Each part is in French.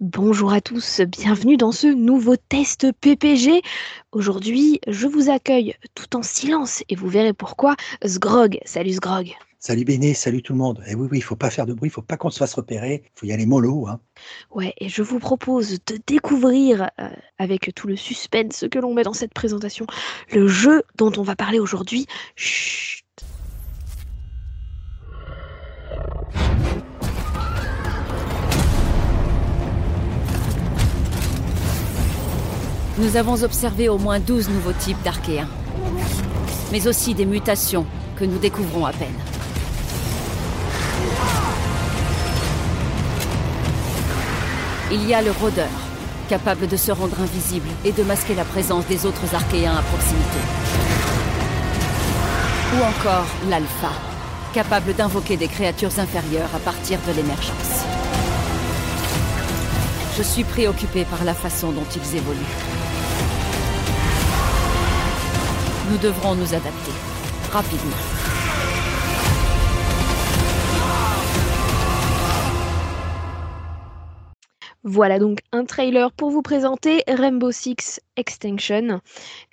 Bonjour à tous, bienvenue dans ce nouveau test PPG. Aujourd'hui, je vous accueille tout en silence et vous verrez pourquoi. Sgrog, salut Sgrog. Salut Béné, salut tout le monde. Et oui, oui, il faut pas faire de bruit, il faut pas qu'on se fasse repérer, il faut y aller mollo. Hein. Ouais, et je vous propose de découvrir, euh, avec tout le suspense que l'on met dans cette présentation, le jeu dont on va parler aujourd'hui. Chut. Nous avons observé au moins 12 nouveaux types d'archéens, mais aussi des mutations que nous découvrons à peine. Il y a le rôdeur, capable de se rendre invisible et de masquer la présence des autres archéens à proximité. Ou encore l'alpha, capable d'invoquer des créatures inférieures à partir de l'émergence. Je suis préoccupé par la façon dont ils évoluent. Nous devrons nous adapter. Rapidement. Voilà donc un trailer pour vous présenter Rainbow Six Extinction.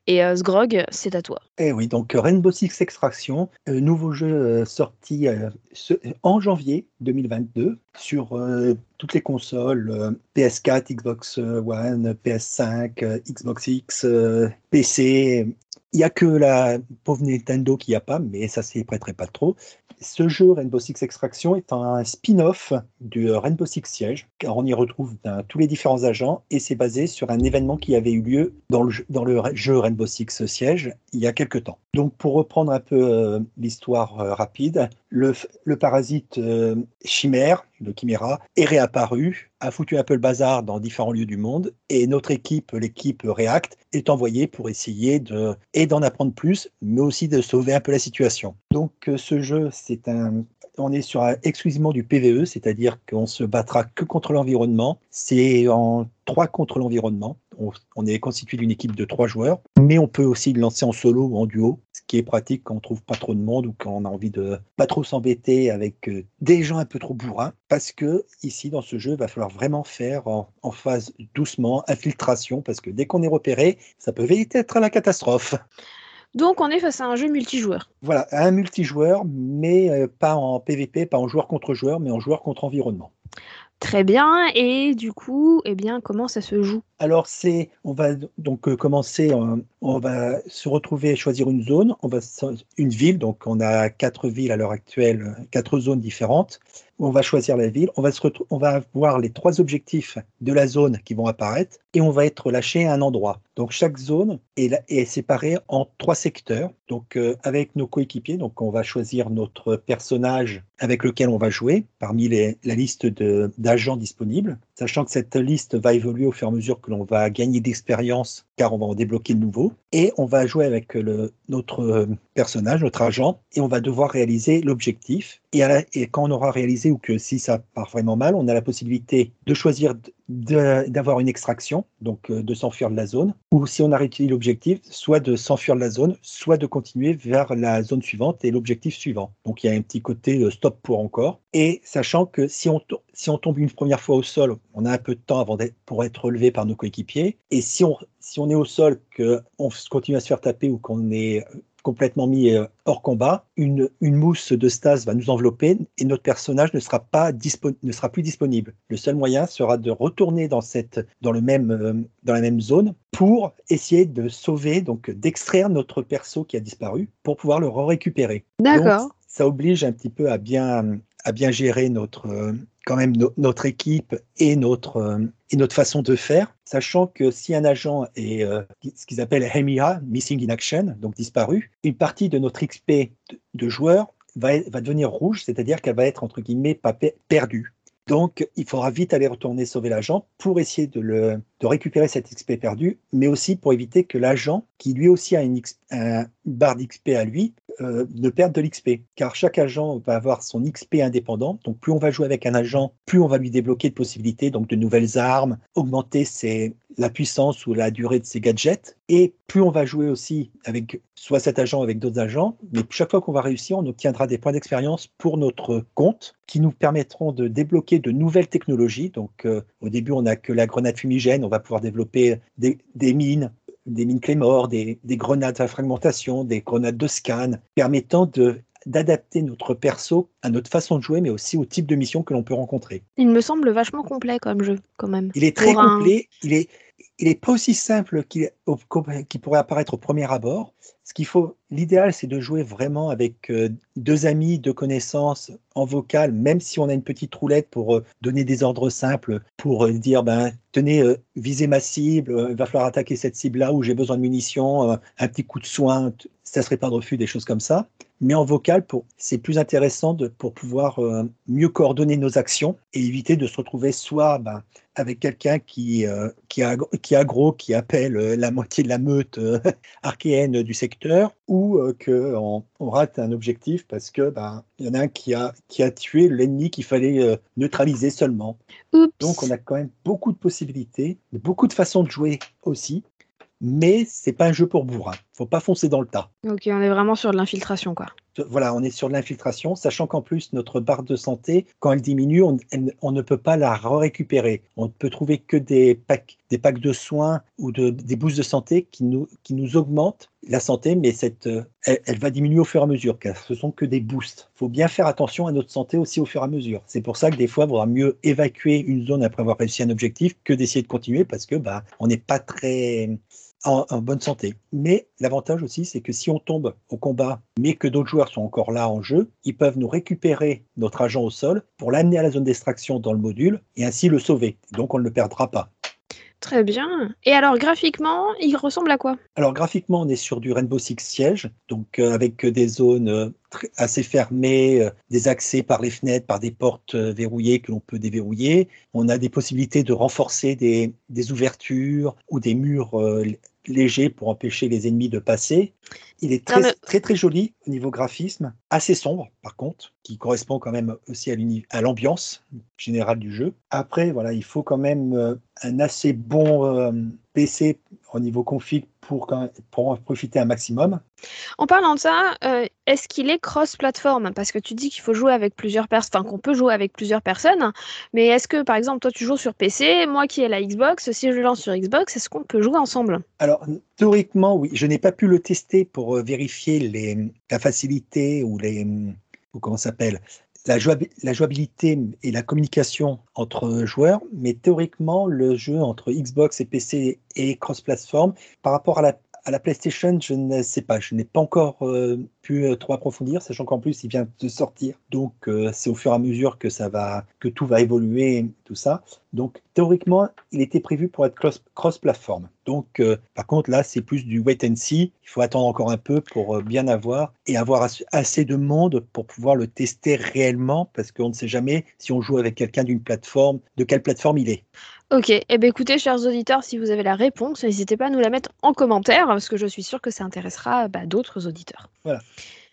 Et euh, Sgrog, c'est à toi. Eh oui, donc euh, Rainbow Six Extraction, euh, nouveau jeu euh, sorti euh, ce- en janvier 2022 sur euh, toutes les consoles euh, PS4, Xbox One, PS5, euh, Xbox X, euh, PC. Il n'y a que la pauvre Nintendo qui n'y a pas, mais ça s'y prêterait pas trop. Ce jeu Rainbow Six Extraction est un spin-off du Rainbow Six Siege, car on y retrouve ben, tous les différents agents et c'est basé sur un événement qui avait eu lieu dans le, jeu- Rainbow Six Siege il y a quelques temps. Donc pour reprendre un peu euh, l'histoire euh, rapide, le, parasite euh, chimère, le chiméra, est réapparu, a foutu un peu le bazar dans différents lieux du monde et notre équipe, l'équipe React, est envoyée pour essayer de et d'en apprendre plus, mais aussi de sauver un peu la situation. Donc euh, ce jeu, c'est un on est sur un- exclusivement du PVE, c'est-à-dire qu'on se battra que contre l'environnement. C'est en trois contre l'environnement. On, est constitué d'une équipe de trois joueurs, mais on peut aussi le lancer en solo ou en duo, ce qui est pratique quand on trouve pas trop de monde ou quand on a envie de pas trop s'embêter avec euh, des gens un peu trop bourrins, parce que ici dans ce jeu, il va falloir vraiment faire en, en phase doucement, infiltration, parce que dès qu'on est repéré, ça peut vite être la catastrophe. Donc on est face à un jeu multijoueur. Voilà, un multijoueur, mais euh, pas en PVP, pas en joueur contre joueur, mais en joueur contre environnement. Très bien, et du coup, eh bien, comment ça se joue? Alors c'est, on va donc euh, commencer, euh, on va se retrouver, choisir une zone, on va une ville, donc on a quatre villes à l'heure actuelle, quatre zones différentes. On va choisir la ville, on va se avoir les trois objectifs de la zone qui vont apparaître et on va être lâché à un endroit. Donc chaque zone est, séparée en trois secteurs. Donc euh, avec nos coéquipiers, donc on va choisir notre personnage avec lequel on va jouer parmi la liste d'agents disponibles, sachant que cette liste va évoluer au fur et à mesure que l'on va gagner d'expérience, car on va en débloquer de nouveaux, et on va jouer avec le, notre euh, personnage, notre agent, et on va devoir réaliser l'objectif. Et, et quand on aura réalisé, ou que si ça part vraiment mal, on a la possibilité de choisir d'avoir une extraction, donc euh, de s'enfuir de la zone, ou si on a réussi l'objectif, soit de s'enfuir de la zone, soit de continuer vers la zone suivante et l'objectif suivant. Donc il y a un petit côté euh, stop pour encore. Et sachant que si on, si on tombe une première fois au sol, on a un peu de temps avant pour être relevé par nos coéquipiers. Et si on, si on est au sol, qu'on continue à se faire taper ou qu'on est complètement mis euh, hors combat, une, une mousse de stase va nous envelopper et notre personnage ne sera, pas dispo- ne sera plus disponible. Le seul moyen sera de retourner dans, cette, dans, le même, euh, dans la même zone pour essayer de sauver, donc d'extraire notre perso qui a disparu pour pouvoir le récupérer. D'accord. Ça oblige un petit peu à bien, à bien gérer notre, euh, quand même no- notre équipe et notre, et notre façon de faire, sachant que si un agent est euh, ce qu'ils appellent HEMIA, Missing in Action, donc disparu, une partie de notre XP de, joueur va, va devenir rouge, c'est-à-dire qu'elle va être entre guillemets perdue. Donc, il faudra vite aller retourner sauver l'agent pour essayer de, le, de récupérer cet XP perdu, mais aussi pour éviter que l'agent, qui lui aussi a une, barre d'XP à lui, euh, ne perde de l'XP. Car chaque agent va avoir son XP indépendant. Donc, plus on va jouer avec un agent, plus on va lui débloquer de possibilités, donc de nouvelles armes, augmenter la puissance ou la durée de ses gadgets. Et plus on va jouer aussi avec soit cet agent avec d'autres agents, mais chaque fois qu'on va réussir, on obtiendra des points d'expérience pour notre compte qui nous permettront de débloquer de nouvelles technologies. Donc, euh, au début, on n'a que la grenade fumigène, on va pouvoir développer des mines, des mines Claymore, des, des grenades à fragmentation, des grenades de scan, permettant de d'adapter notre perso à notre façon de jouer, mais aussi au type de mission que l'on peut rencontrer. Il me semble vachement complet comme jeu, quand même. Il est très Pour un- complet, il est, il est pas aussi simple qu'il pourrait apparaître au premier abord. Ce qu'il faut, l'idéal, c'est de jouer vraiment avec euh, deux amis, deux connaissances en vocal, même si on a une petite roulette pour euh, donner des ordres simples, pour euh, dire, ben, tenez, visez ma cible, il va falloir attaquer cette cible-là où j'ai besoin de munitions, un petit coup de soin, ça serait pas de refus, des choses comme ça. Mais en vocal, pour, c'est plus intéressant de, pour pouvoir euh, mieux coordonner nos actions et éviter de se retrouver soit ben, avec quelqu'un qui, euh, qui, a, qui est aggro, qui appelle euh, la moitié de la meute euh, archéenne du secteur, ou qu'on on rate un objectif parce que ben, il y en a un qui a, qui a tué l'ennemi qu'il fallait neutraliser seulement. Oups. Donc on a quand même beaucoup de possibilités, beaucoup de façons de jouer aussi, mais c'est pas un jeu pour bourrin. Faut pas foncer dans le tas. Ok, on est vraiment sur de l'infiltration, quoi. Voilà, on est sur de l'infiltration, sachant qu'en plus, notre barre de santé, quand elle diminue, on, elle- on ne peut pas la récupérer. On ne peut trouver que des packs, des packs de soins ou de, des boosts de santé qui nous, qui nous augmentent la santé, mais cette, euh, elle, elle va diminuer au fur et à mesure, car ce sont que des boosts. Il faut bien faire attention à notre santé aussi au fur et à mesure. C'est pour ça que des fois, il vaudra mieux évacuer une zone après avoir réussi un objectif que d'essayer de continuer, parce que bah, on n'est pas très en, en bonne santé. Mais l'avantage aussi, c'est que si on tombe au combat, mais que d'autres joueurs sont encore là en jeu, ils peuvent nous récupérer notre agent au sol pour l'amener à la zone d'extraction dans le module et ainsi le sauver. Donc on ne le perdra pas. Très bien. Et alors, graphiquement, il ressemble à quoi? Alors graphiquement, on est sur du Rainbow Six Siege, donc euh, avec des zones euh, assez fermées, euh, des accès par les fenêtres, par des portes euh, verrouillées que l'on peut déverrouiller. On a des possibilités de renforcer des, des ouvertures ou des murs euh, légers pour empêcher les ennemis de passer. Il est très, Non, mais- très très joli au niveau graphisme, assez sombre par contre, qui correspond quand même aussi à l'ambiance générale du jeu. Après, voilà, il faut quand même un assez bon euh, PC au niveau config pour, en profiter un maximum. En parlant de ça, euh, est-ce qu'il est cross-platform? Parce que tu dis qu'il faut jouer avec plusieurs personnes, enfin qu'on peut jouer avec plusieurs personnes, mais est-ce que par exemple toi tu joues sur PC, moi qui ai la Xbox, si je le lance sur Xbox, est-ce qu'on peut jouer ensemble? Alors, théoriquement, oui, je n'ai pas pu le tester pour euh, vérifier les, la facilité ou les. Ou comment ça s'appelle la, jouabi- la jouabilité et la communication entre joueurs, mais théoriquement, le jeu entre Xbox et PC est cross-platform. Par rapport à la, à la PlayStation, je ne sais pas, je n'ai pas encore euh, pu euh, trop approfondir, sachant qu'en plus, il vient de sortir. Donc, euh, c'est au fur et à mesure que, ça va, que tout va évoluer, tout ça. Donc, théoriquement, il était prévu pour être cross- cross-platform. Donc, par contre, là, c'est plus du wait and see. Il faut attendre encore un peu pour bien avoir et avoir as- assez de monde pour pouvoir le tester réellement, parce qu'on ne sait jamais si on joue avec quelqu'un d'une plateforme, de quelle plateforme il est. Ok, eh bien écoutez, chers auditeurs, si vous avez la réponse, n'hésitez pas à nous la mettre en commentaire, parce que je suis sûre que ça intéressera bah, d'autres auditeurs.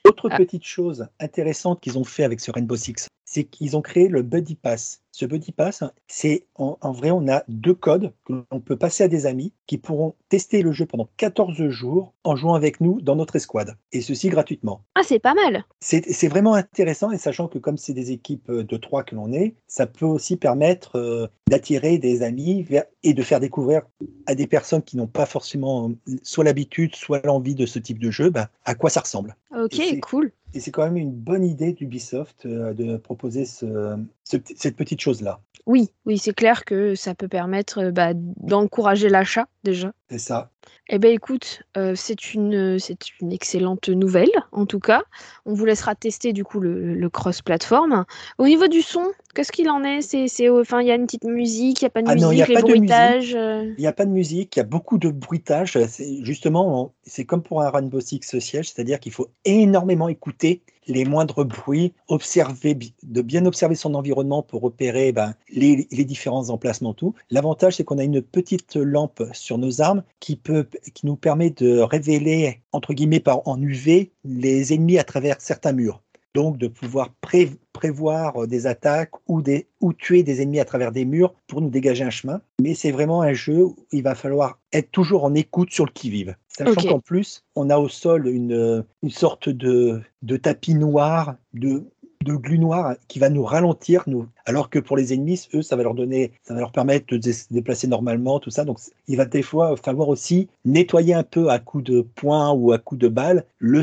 Autre Ah. petite chose intéressante qu'ils ont fait avec ce Rainbow Six, c'est qu'ils ont créé le Buddy Pass. Ce Buddy Pass, c'est en, en vrai, on a deux codes que l'on peut passer à des amis qui pourront tester le jeu pendant 14 jours en jouant avec nous dans notre escouade. Et ceci gratuitement. Ah, c'est pas mal C'est vraiment intéressant et sachant que comme c'est des équipes euh, de trois que l'on est, ça peut aussi permettre euh, d'attirer des amis vers- et de faire découvrir à des personnes qui n'ont pas forcément euh, soit l'habitude, soit l'envie de ce type de jeu, ben, à quoi ça ressemble. Ok, cool. Et c'est quand même une bonne idée d'Ubisoft euh, de proposer cette petite chose-là. Oui, oui, c'est clair que ça peut permettre euh, bah, d'encourager l'achat déjà. C'est ça. Eh bien, écoute, euh, c'est une, c'est une excellente nouvelle, en tout cas. On vous laissera tester, du coup, le, le cross-platform. Au niveau du son, Qu'est-ce qu'il en est? C'est, c'est, enfin, il y a une petite musique, il n'y a pas de Ah musique, non, y a les pas bruitages. euh, Il n'y a pas de musique, il y a beaucoup de bruitage. C'est justement, on- c'est comme pour un Rainbow Six Siege, c'est-à-dire qu'il faut énormément écouter les moindres bruits, observer, de bien observer son environnement pour repérer ben, les, les différents emplacements. Tout. L'avantage, c'est qu'on a une petite lampe sur nos armes qui peut, qui nous permet de révéler entre guillemets par en UV les ennemis à travers certains murs. Donc de pouvoir pré- prévoir euh, des attaques ou, des, ou tuer des ennemis à travers des murs pour nous dégager un chemin. Mais c'est vraiment un jeu où il va falloir être toujours en écoute sur le qui-vive. Sachant qu'en plus, on a au sol une, une sorte de, de tapis noir, de, de glu noir qui va nous ralentir, nous, alors que pour les ennemis, eux, ça va leur donner, ça va leur permettre de se déplacer normalement, tout ça. Donc, il va des fois falloir aussi nettoyer un peu à coups de poing ou à coups de balle le,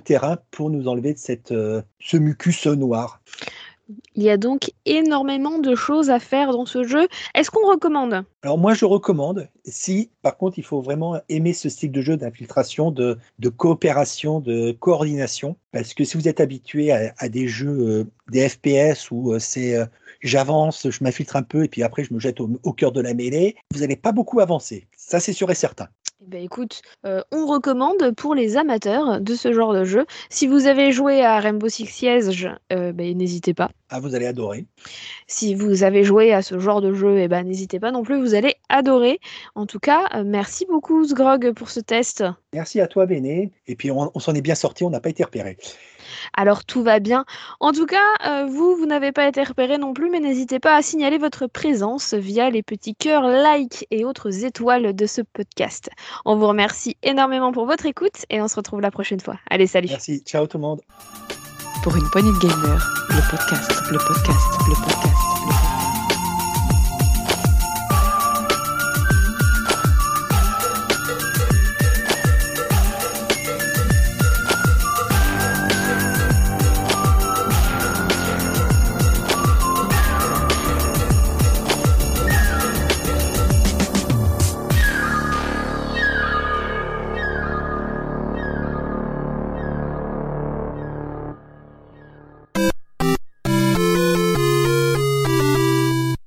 terrain pour nous enlever de euh, ce mucus noir. Il y a donc énormément de choses à faire dans ce jeu. Est-ce qu'on recommande? Alors moi, je recommande, si par contre, il faut vraiment aimer ce style de jeu d'infiltration, de, coopération, de coordination, parce que si vous êtes habitué à, à des jeux, euh, des FPS où euh, c'est euh, j'avance, je m'infiltre un peu et puis après je me jette au, au cœur de la mêlée, vous n'allez pas beaucoup avancer. Ça, c'est sûr et certain. Ben, écoute, euh, on recommande pour les amateurs de ce genre de jeu. Si vous avez joué à Rainbow Six Siege, euh, ben, n'hésitez pas. Ah, vous allez adorer. Si vous avez joué à ce genre de jeu, eh ben, n'hésitez pas non plus, vous allez adorer. En tout cas, euh, merci beaucoup Sgrog pour ce test. Merci à toi, Béné. Et puis, on, on s'en est bien sorti, on n'a pas été repéré. Alors tout va bien. En tout cas, euh, vous, vous n'avez pas été repéré non plus, mais n'hésitez pas à signaler votre présence via les petits cœurs, likes et autres étoiles de ce podcast. On vous remercie énormément pour votre écoute et on se retrouve la prochaine fois. Allez, salut Merci. Ciao tout le monde. Pour une poignée de gamers, le podcast, le podcast, le podcast,